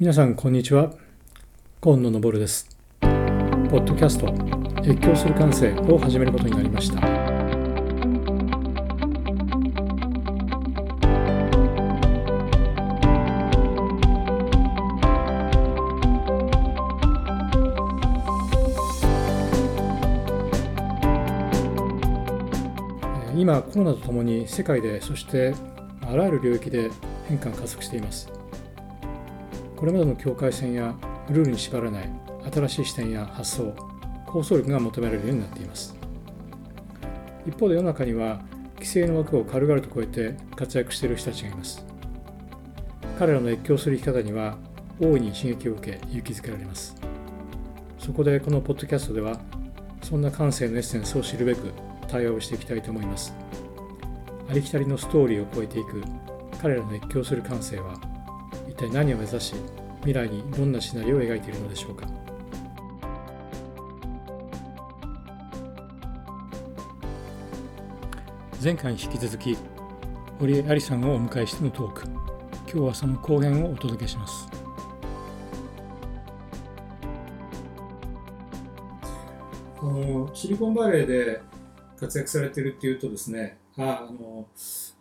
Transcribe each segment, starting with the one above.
皆さんこんにちは。今野昇です。ポッドキャスト越境する感性を始めることになりました。今コロナとともに世界でそしてあらゆる領域で変化が加速しています。これまでの境界線やルールに縛らない新しい視点や発想構想力が求められるようになっています。一方で世の中には規制の枠を軽々と超えて活躍している人たちがいます。彼らの越境する生き方には大いに刺激を受け勇気づけられます。そこでこのポッドキャストではそんな感性のエッセンスを知るべく対話をしていきたいと思います。ありきたりのストーリーを超えていく彼らの越境する感性は一体何を目指し未来にどんなシナリオを描いているのでしょうか。前回に引き続き堀江ありさんをお迎えしてのトーク。今日はその後編をお届けします。このシリコンバレーで活躍されてるっていうとですねああの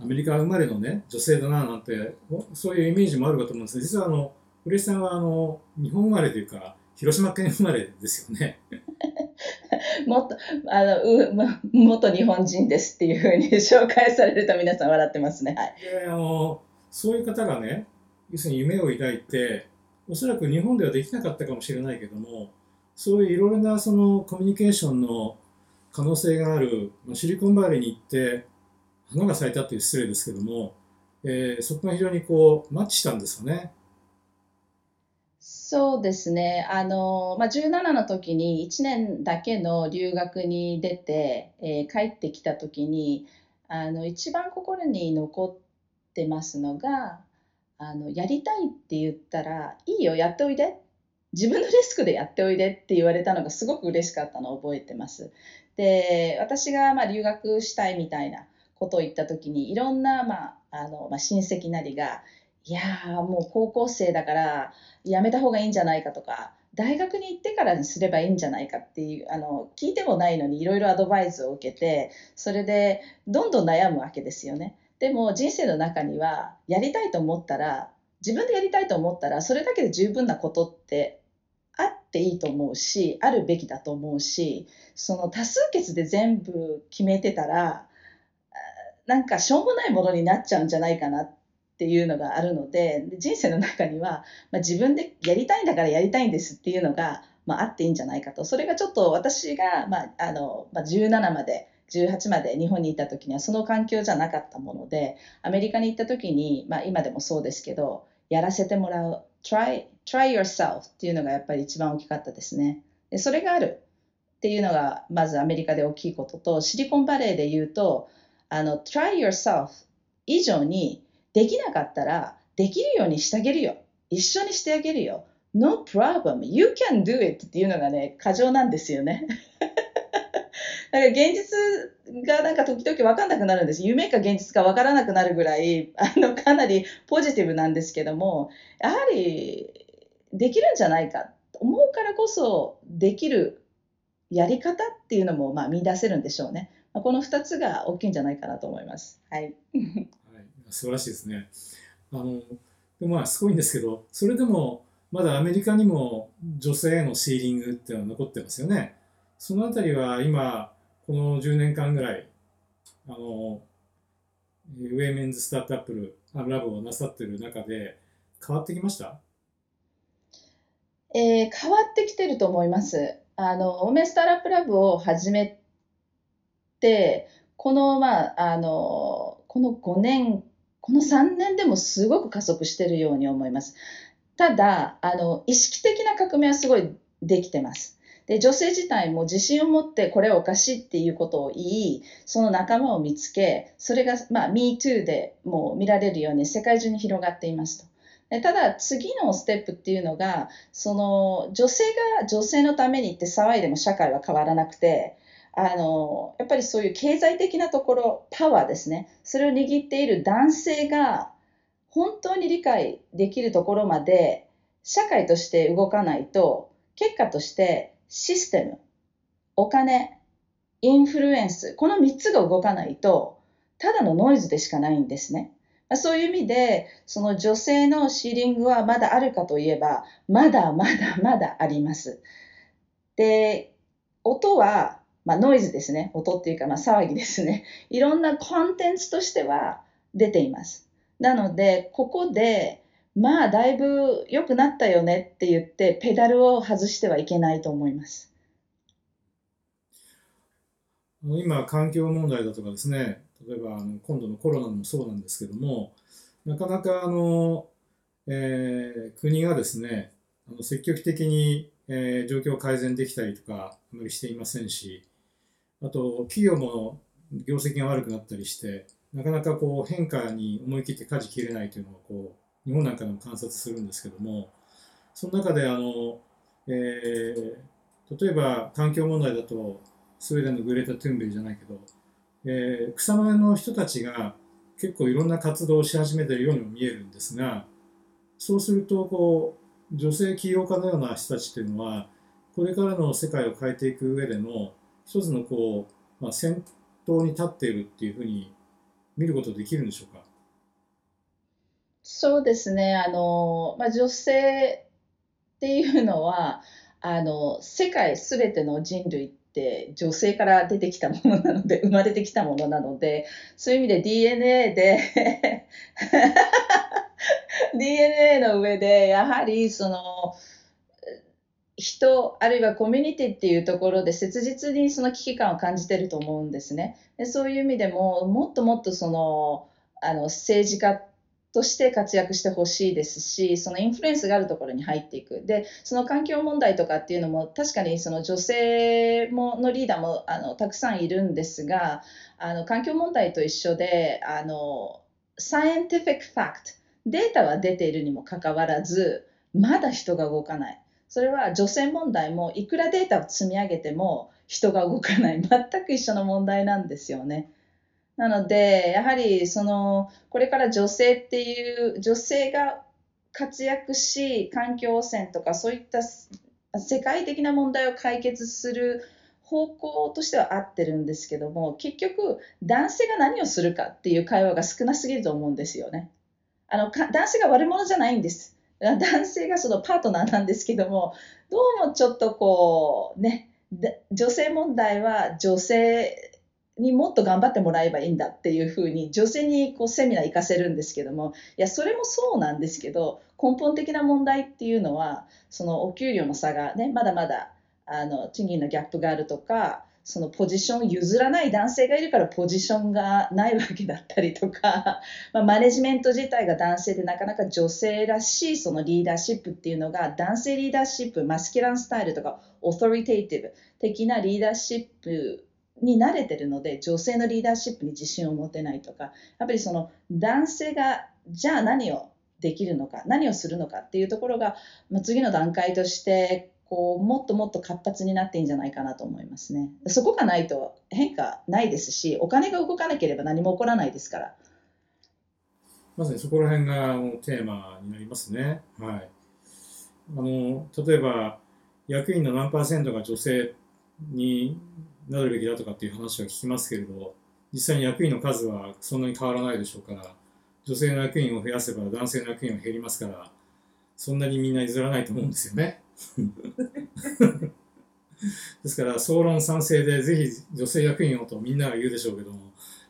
アメリカ生まれのね女性だななんてそういうイメージもあるかと思うんですが実はあの堀江さんはあの日本生まれというか広島県生まれですよね。もっとあのう、ま、元日本人ですっていうふうに紹介されると皆さん笑ってますね。はい、であのそういう方がね要するに夢を抱いておそらく日本ではできなかったかもしれないけどもそういういろいろなそのコミュニケーションの可能性があるシリコンバレーに行って花が咲いたっていう失礼ですけども、えー、そこが非常にこうマッチしたんですよね？そうですね。あの、まあ、17の時に1年だけの留学に出て、えー、帰ってきた時に、あの、一番心に残ってますのが、あの、やりたいって言ったら、いいよ、やっておいで。自分のリスクでやっておいでって言われたのがすごく嬉しかったのを覚えてます。で、私がまあ留学したいみたいなことを言った時に、いろんな、まあ、あの、まあ、親戚なりが、いやもう高校生だからやめた方がいいんじゃないかとか大学に行ってからにすればいいんじゃないかっていうあの聞いてもないのにいろいろアドバイスを受けてそれでどんどん悩むわけですよね。でも人生の中にはやりたいと思ったら自分でやりたいと思ったらそれだけで十分なことってあっていいと思うしあるべきだと思うしその多数決で全部決めてたらなんかしょうもないものになっちゃうんじゃないかなっていうのがあるので人生の中には、まあ、自分でやりたいんだからやりたいんですっていうのが、まあ、あっていいんじゃないかと。それがちょっと私が、まああのまあ、17まで18まで日本に行った時にはその環境じゃなかったものでアメリカに行った時に、まあ、今でもそうですけどやらせてもらう。Try, try yourself っていうのがやっぱり一番大きかったですね。でそれがあるっていうのがまずアメリカで大きいこととシリコンバレーで言うとあの try yourself 以上にできなかったら、できるようにしてあげるよ。一緒にしてあげるよ。No problem. You can do it っていうのがね、過剰なんですよね。だから現実がなんか時々分かんなくなるんです。夢か現実か分からなくなるぐらい、あの、かなりポジティブなんですけども、やはりできるんじゃないかと思うからこそ、できるやり方っていうのも、まあ、見出せるんでしょうね。この2つが大きいんじゃないかなと思います。はい。素晴らしいですね。あのでまあすごいんですけどそれでもまだアメリカにも女性へのシーリングっていうのは残ってますよね。そのあたりは今この10年間ぐらいあのウェイメンズスタートアップルラブをなさってる中で変わってきました？えー、変わってきてると思います。あの、オメスターラップラブを始めて、この、まあ、あの、この5年この3年でもすごく加速してるように思います。ただ、あの、意識的な革命はすごいできてます。で、女性自体も自信を持ってこれはおかしいっていうことを言い、その仲間を見つけ、それが、まあ、MeToo でもう見られるように世界中に広がっていますと。ただ、次のステップっていうのが、その女性が女性のためにって騒いでも社会は変わらなくて、あの、やっぱりそういう経済的なところ、パワーですね。それを握っている男性が本当に理解できるところまで、社会として動かないと、結果としてシステム、お金、インフルエンス、この3つが動かないと、ただのノイズでしかないんですね。そういう意味で、その女性のシーリングはまだあるかといえば、まだまだまだあります。で、音は、まあ、ノイズですね。音っていうか、まあ、騒ぎですね。いろんなコンテンツとしては出ています。なので、ここで、まあ、だいぶ良くなったよねって言って、ペダルを外してはいけないと思います。今、環境問題だとかですね、例えばあの今度のコロナもそうなんですけども、なかなかあの、えー、国がですね、あの積極的に、えー、状況を改善できたりとか、あまりしていませんし、あと、企業も業績が悪くなったりして、なかなかこう変化に思い切って舵切れないというのをこう日本なんかでも観察するんですけども、その中であの、えー、例えば環境問題だと、スウェーデンのグレータ・トゥンベリじゃないけど、えー、草の根の人たちが結構いろんな活動をし始めているようにも見えるんですが、そうするとこう女性起業家のような人たちっていうのは、これからの世界を変えていく上での一つのこう、まあ、先頭に立っているっていうふうに見ることできるんでしょうか？そうですね。あの、まあ、女性っていうのは、あの、世界すべての人類って女性から出てきたものなので、生まれてきたものなので、そういう意味で DNA で DNA の上で、やはりその、人、あるいはコミュニティっていうところで切実にその危機感を感じてると思うんですね。でそういう意味でも、もっともっとその、あの、政治家として活躍してほしいですし、そのインフルエンスがあるところに入っていく。で、その環境問題とかっていうのも、確かにその女性ものリーダーもあのたくさんいるんですが、あの環境問題と一緒で、あの、サイエンティフィックファクト、データは出ているにもかかわらず、まだ人が動かない。それは女性問題もいくらデータを積み上げても人が動かない。全く一緒の問題なんですよね。なので、やはりそのこれから女性っていう女性が活躍し、環境汚染とかそういった世界的な問題を解決する方向としては合ってるんですけども、結局男性が何をするかっていう会話が少なすぎると思うんですよね。あの男性が悪者じゃないんです。男性がそのパートナーなんですけども、どうもちょっとこうね、女性問題は女性にもっと頑張ってもらえばいいんだっていうふうに女性にこうセミナー行かせるんですけどもいやそれもそうなんですけど根本的な問題っていうのはそのお給料の差がねまだまだあの賃金のギャップがあるとかそのポジションを譲らない男性がいるからポジションがないわけだったりとか、まあ、マネジメント自体が男性でなかなか女性らしいそのリーダーシップっていうのが男性リーダーシップマスキュランスタイルとかオーソリテイティブ的なリーダーシップに慣れてるので女性のリーダーシップに自信を持てないとか。やっぱりその男性がじゃあ何をできるのか何をするのかっていうところが、まあ、次の段階としてこうもっともっと活発になっていいんじゃないかなと思いますね。そこがないと変化ないですしお金が動かなければ何も起こらないですから。まさにそこら辺がテーマになりますね。はい。あの例えば役員の何パーセントが女性になるべきだとかっていう話は聞きますけれど、実際に役員の数はそんなに変わらないでしょうから、女性の役員を増やせば男性の役員は減りますから、そんなにみんな譲らないと思うんですよね。ですから、総論賛成でぜひ女性役員をとみんなが言うでしょうけども、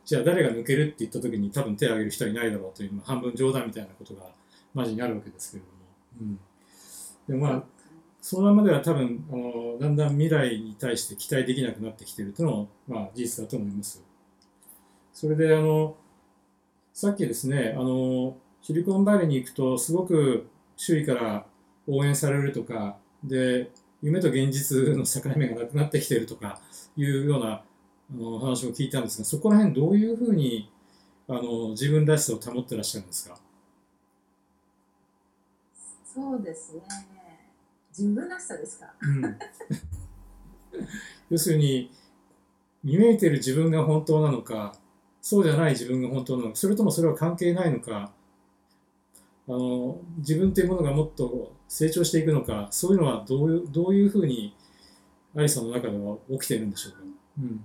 じゃあ誰が抜けるって言った時に多分手を挙げる人はいないだろうという、半分冗談みたいなことがマジにあるわけですけれども。うん、でまあそのままでは多分あのだんだん未来に対して期待できなくなってきてるというのも、まあ、事実だと思います。それであのさっきですねあのシリコンバレーに行くとすごく周囲から応援されるとかで夢と現実の境目がなくなってきているとかいうようなあの話を聞いたんですがそこら辺どういうふうにあの自分らしさを保ってらっしゃるんですか？そうですね。自分らしさですか、うん、要するに見えてる自分が本当なのかそうじゃない自分が本当なのかそれともそれは関係ないのかあの自分というものがもっと成長していくのかそういうのはどういうどういうふうにアリさんの中では起きているんでしょうか、うん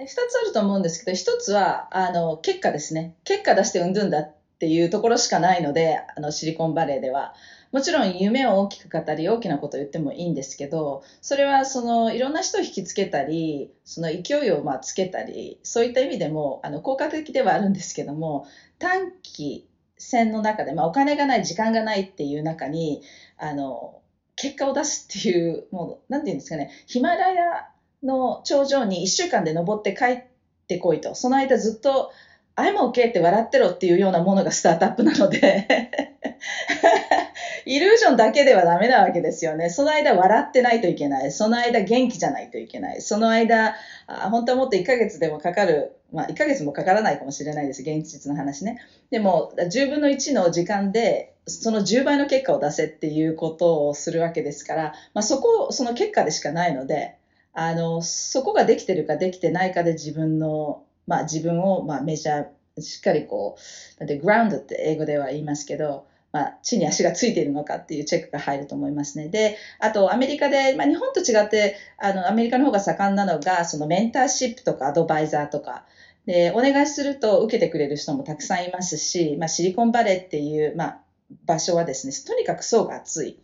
2つあると思うんですけど、1つはあの結果ですね。結果出してうんどんだっていうところしかないので、あのシリコンバレーでは。もちろん夢を大きく語り大きなことを言ってもいいんですけど、それはそのいろんな人を引きつけたり、その勢いをまあつけたり、そういった意味でもあの効果的ではあるんですけども、短期戦の中で、まあ、お金がない時間がないっていう中にあの結果を出すっていうもうなんて言うんですかねヒマラヤの頂上に1週間で登って帰ってこいとその間ずっと「I'm OK」って笑ってろっていうようなものがスタートアップなので イリュージョンだけではダメなわけですよね。その間笑ってないといけない。その間元気じゃないといけない。その間、あ本当はもっと1ヶ月でもかかる。まあ1ヶ月もかからないかもしれないです。現実の話ね。でも10分の1の時間でその10倍の結果を出せっていうことをするわけですから、まあ、そこ、その結果でしかないので、あの、そこができてるかできてないかで自分の、まあ自分を、まあメジャー、しっかりこう、なんで、グラウンドって英語では言いますけど、まあ、地に足がついているのかっていうチェックが入ると思いますね。で、あとアメリカで、まあ、日本と違って、あの、アメリカの方が盛んなのが、そのメンターシップとかアドバイザーとか、で、お願いすると受けてくれる人もたくさんいますし、まあ、シリコンバレーっていう、まあ、場所はですね、とにかく層が厚い。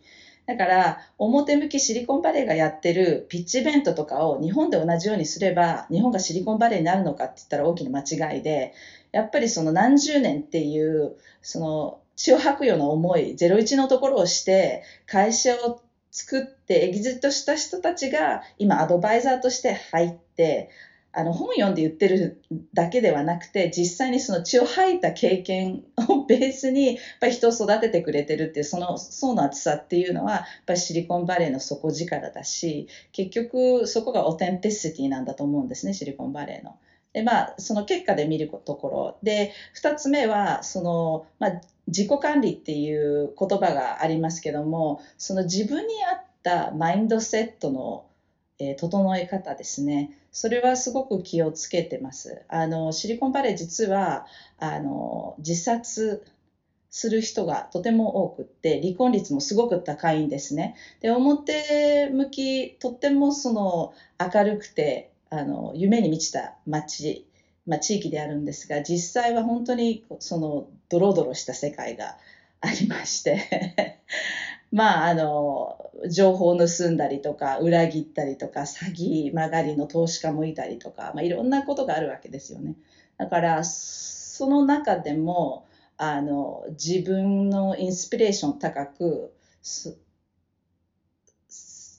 だから、表向きシリコンバレーがやってるピッチイベントとかを日本で同じようにすれば、日本がシリコンバレーになるのかって言ったら大きな間違いで、やっぱりその何十年っていう、その血を吐くような思い、01のところをして、会社を作ってエキジットした人たちが今アドバイザーとして入って、あの本読んで言ってるだけではなくて実際にその血を吐いた経験をベースにやっぱり人を育ててくれてるっていうその層の厚さっていうのはやっぱりシリコンバレーの底力だし結局そこがオテンティシティなんだと思うんですねシリコンバレーの。でまあその結果で見るところで2つ目はその、まあ、自己管理っていう言葉がありますけどもその自分に合ったマインドセットの、えー、整え方ですねそれはすごく気をつけてます。あのシリコンバレー実はあの自殺する人がとても多くって離婚率もすごく高いんですね。で表向きとってもその明るくてあの夢に満ちた街、まあ、地域であるんですが実際は本当にそのドロドロした世界がありましてまあ、あの、情報盗んだりとか、裏切ったりとか、詐欺曲がりの投資家もいたりとか、まあ、いろんなことがあるわけですよね。だから、その中でも、あの、自分のインスピレーション高く、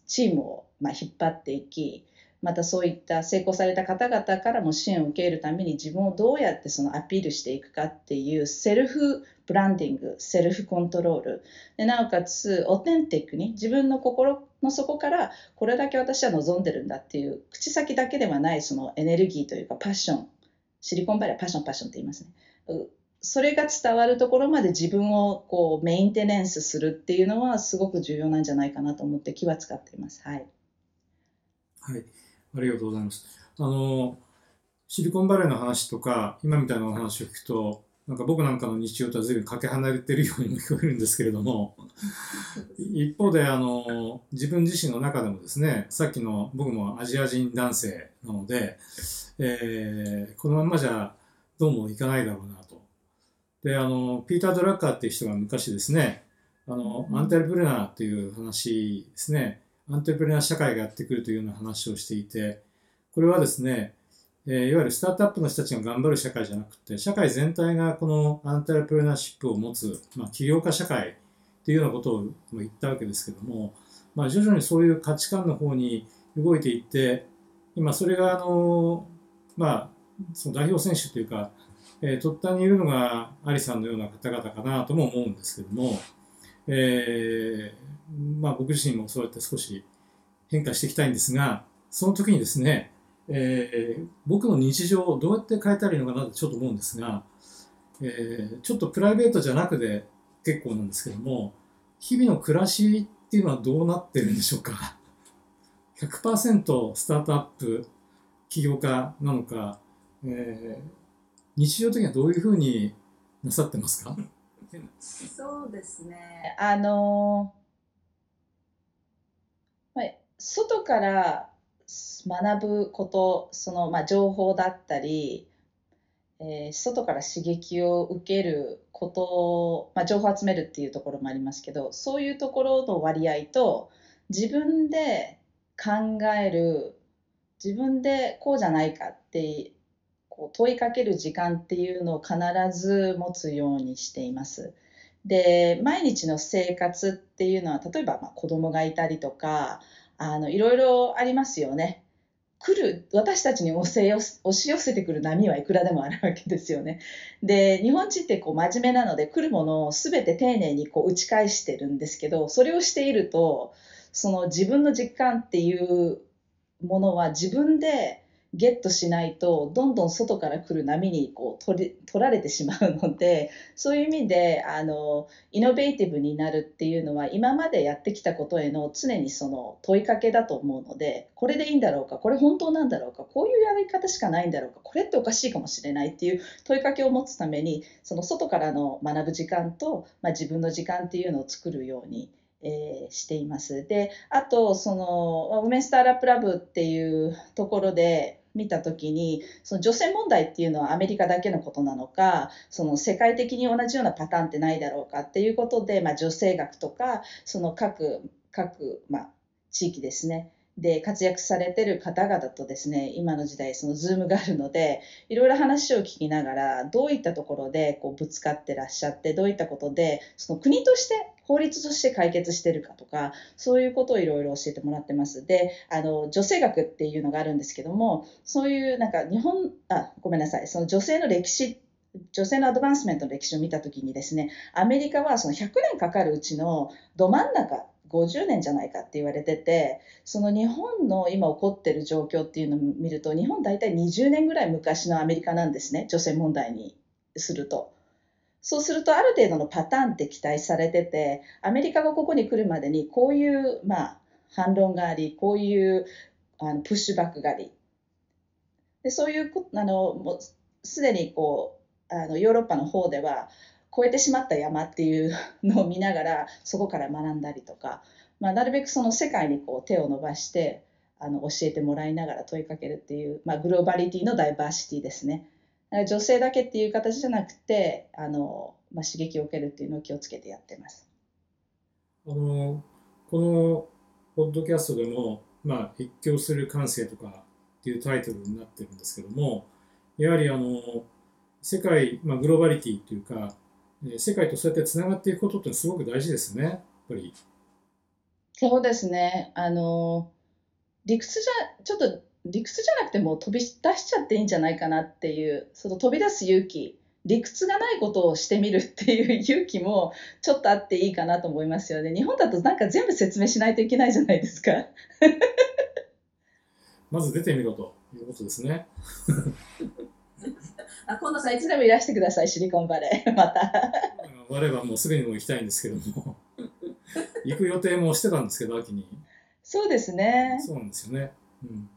チームを、まあ、引っ張っていき、またそういった成功された方々からも支援を受けるために自分をどうやってそのアピールしていくかっていうセルフブランディング、セルフコントロール。でなおかつ、オーテンティックに自分の心の底からこれだけ私は望んでるんだっていう口先だけではないそのエネルギーというかパッション。シリコンバレーパッションパッションって言いますね。それが伝わるところまで自分をこうメインテナンスするっていうのはすごく重要なんじゃないかなと思って気は使っています。はい。はい。ありがとうございます。あの、シリコンバレーの話とか、今みたいなお話を聞くと、なんか僕なんかの日常とは随分かけ離れてるようにも聞こえるんですけれども、一方で、あの、自分自身の中でもですね、さっきの僕もアジア人男性なので、えー、このままじゃどうもいかないだろうなと。で、あの、ピーター・ドラッカーっていう人が昔ですね、あの、アンテルプレナーっていう話ですね、アンテレプレナー社会がやってくるというような話をしていて、これはですね、えいわゆるスタートアップの人たちが頑張る社会じゃなくて、社会全体がこのアンテレプレナーシップを持つ、まあ、起業家社会っていうようなことを言ったわけですけども、まあ、徐々にそういう価値観の方に動いていって、今それがあの、まあ、その代表選手というか、えー、突端にいるのがアリさんのような方々かなとも思うんですけども、えー、まあ、僕自身もそうやって少し変化していきたいんですが、その時にですね、えー、僕の日常をどうやって変えたらいいのかなってちょっと思うんですが、えー、ちょっとプライベートじゃなくて結構なんですけども、日々の暮らしっていうのはどうなってるんでしょうか？100%スタートアップ、起業家なのか、えー、日常的にはどういうふうになさってますか？そうですね。あの、まあ、外から学ぶこと、その、まあ、情報だったり、えー外から刺激を受けることを、まあ、情報を集めるっていうところもありますけど、そういうところの割合と、自分で考える、自分でこうじゃないかってこう問いかける時間っていうのを必ず持つようにしています。で、毎日の生活っていうのは、例えばまあ子供がいたりとか、あの、いろいろありますよね。来る、私たちに押せ押し寄せてくる波はいくらでもあるわけですよね。で、日本人ってこう真面目なので来るものを全て丁寧にこう打ち返してるんですけど、それをしていると、その自分の実感っていうものは自分でゲットしないと、どんどん外から来る波にこう取り取られてしまうので、そういう意味で、あの、イノベーティブになるっていうのは、今までやってきたことへの常にその問いかけだと思うので、これでいいんだろうか、これ本当なんだろうか、こういうやり方しかないんだろうか、これっておかしいかもしれないっていう問いかけを持つために、その外からの学ぶ時間と、まあ、自分の時間っていうのを作るように、えーしています。で、あと、その、ウメンスターラップラブっていうところで見たときに、その女性問題っていうのはアメリカだけのことなのか、その世界的に同じようなパターンってないだろうかっていうことで、まあ、女性学とか、その各、各、まあ、地域ですね。で活躍されてる方々とですね、今の時代、そのズームがあるので、いろいろ話を聞きながら、どういったところでこうぶつかってらっしゃって、どういったことで、その国として、法律として解決してるかとか、そういうことをいろいろ教えてもらってます。で、あの、女性学っていうのがあるんですけども、そういうなんか日本、あ、ごめんなさい、その女性の歴史女性のアドバンスメントの歴史を見たときにですね、アメリカはその100年かかるうちのど真ん中、50年じゃないかって言われてて、その日本の今起こってる状況っていうのを見ると、日本大体20年ぐらい昔のアメリカなんですね、女性問題にすると。そうすると、ある程度のパターンって期待されてて、アメリカがここに来るまでに、こういう、まあ、反論があり、こういうあのプッシュバックがあり、でそういうあのもうすでにこうあのヨーロッパの方では越えてしまった山っていう のを見ながらそこから学んだりとか、まあ、なるべくその世界にこう手を伸ばしてあの教えてもらいながら問いかけるっていう、まあ、グローバリティのダイバーシティですね。女性だけっていう形じゃなくてあの、まあ、刺激を受けるっていうのを気をつけてやってます。あのこのポッドキャストでも、まあ、越境する感性とかっていうタイトルになってるんですけども、やはりあの世界、まあ、グローバリティというか、えー世界とそうやってつながっていくことってすごく大事ですね、やっぱり。そうですね。あの、理屈じゃ、ちょっと理屈じゃなくてもう飛び出しちゃっていいんじゃないかなっていう、その飛び出す勇気、理屈がないことをしてみるっていう勇気もちょっとあっていいかなと思いますよね。日本だとなんか全部説明しないといけないじゃないですか。まず出てみろということですね。あ、今度さんいつでもいらしてください、シリコンバレー。また。我々はもうすぐにも行きたいんですけども、行く予定もしてたんですけど、秋に。そうですね。そうなんですよね。うん、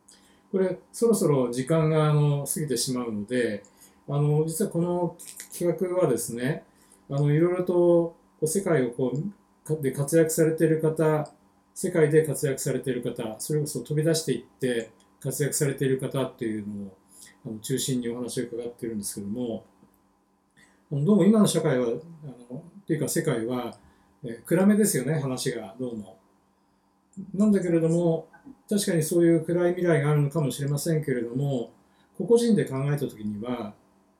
これ、そろそろ時間があの過ぎてしまうので、あの実はこの企画はですね、あのいろいろと世界をこうで活躍されている方、世界で活躍されている方、それこそ飛び出していって活躍されている方っていうのをあの中心にお話を伺っているんですけども、どうも今の社会は、あのというか世界は、えー暗めですよね、話がどうも。なんだけれども、確かにそういう暗い未来があるのかもしれませんけれども、個々人で考えたときには、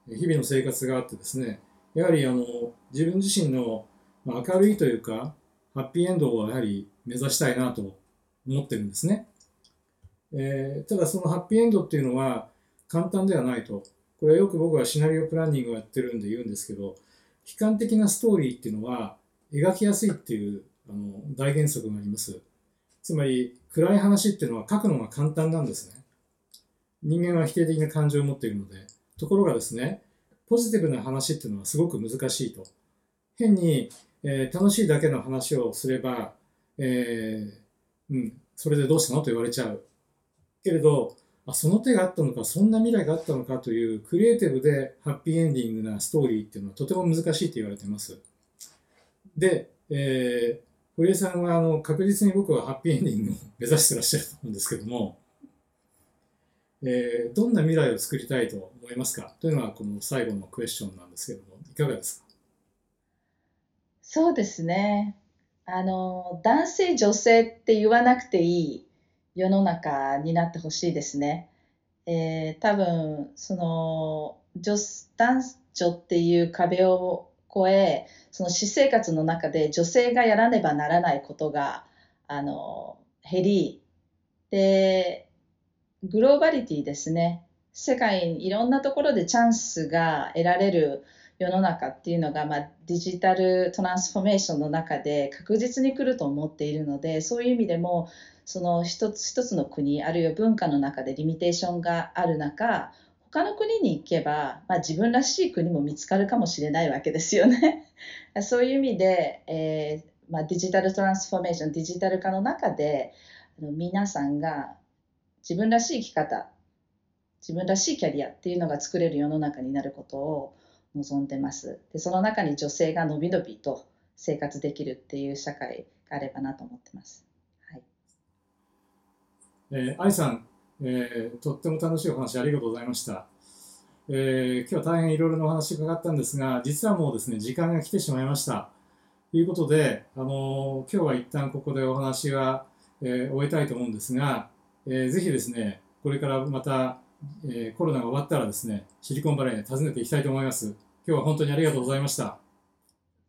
日々の生活があってですね、やはりあの自分自身の明るいというか、ハッピーエンドをやはり目指したいなと思ってるんですね。えーただそのハッピーエンドっていうのは簡単ではないと。これはよく僕はシナリオプランニングをやってるんで言うんですけど、悲観的なストーリーっていうのは描きやすいっていうあの大原則があります。つまり暗い話っていうのは書くのが簡単なんですね。人間は否定的な感情を持っているので。ところがですね、ポジティブな話っていうのはすごく難しいと。変に、えー楽しいだけの話をすれば、えーうん、それでどうしたのと言われちゃう。けれど、あその手があったのか、そんな未来があったのかというクリエイティブでハッピーエンディングなストーリーっていうのはとても難しいと言われています。で、えー、堀江さんはあの確実に僕はハッピーエンディングを目指してらっしゃると思うんですけども、えー、どんな未来を作りたいと思いますか？というのがこの最後のクエスチョンなんですけども、いかがですか？そうですね。あの、男性、女性って言わなくていい世の中になってほしいですね。えー、多分、その、女、男女っていう壁を越え、その私生活の中で女性がやらねばならないことが、あの、減り、で、グローバリティですね。世界いろんなところでチャンスが得られる世の中っていうのが、まあ、デジタルトランスフォーメーションの中で確実に来ると思っているのでそういう意味でもその一つ一つの国あるいは文化の中でリミテーションがある中他の国に行けば、まあ、自分らしい国も見つかるかもしれないわけですよね。そういう意味で、えーまあ、デジタルトランスフォーメーションデジタル化の中であの皆さんが自分らしい生き方自分らしいキャリアっていうのが作れる世の中になることを望んでます。で、その中に女性がのびのびと生活できるっていう社会があればなと思ってます。はい。えー、愛さん、えー、とっても楽しいお話ありがとうございました。えー、今日は大変いろいろなお話伺ったんですが、実はもうですね、時間が来てしまいました。ということで、あのー、今日は一旦ここでお話は、えー、終えたいと思うんですが、えー、ぜひですね、これからまたえー、コロナが終わったらですね、シリコンバレーに訪ねていきたいと思います。今日は本当にありがとうございました。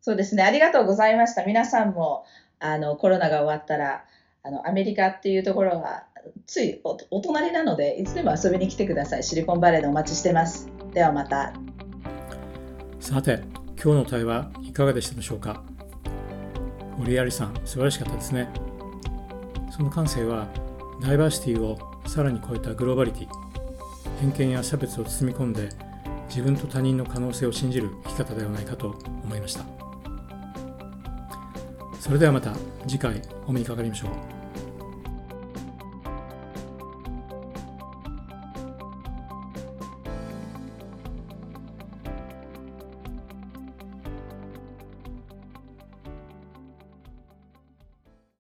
そうですね、ありがとうございました。皆さんもあのコロナが終わったら、あのアメリカっていうところはついおお隣なので、いつでも遊びに来てください。シリコンバレーでお待ちしてます。ではまた。さて、今日の対話いかがでしたでしょうか？堀有さん、素晴らしかったですね。その感性は、ダイバーシティをさらに超えたグローバリティ、偏見や差別を包み込んで自分と他人の可能性を信じる生き方ではないかと思いましたそれではまた次回お目にかかりましょう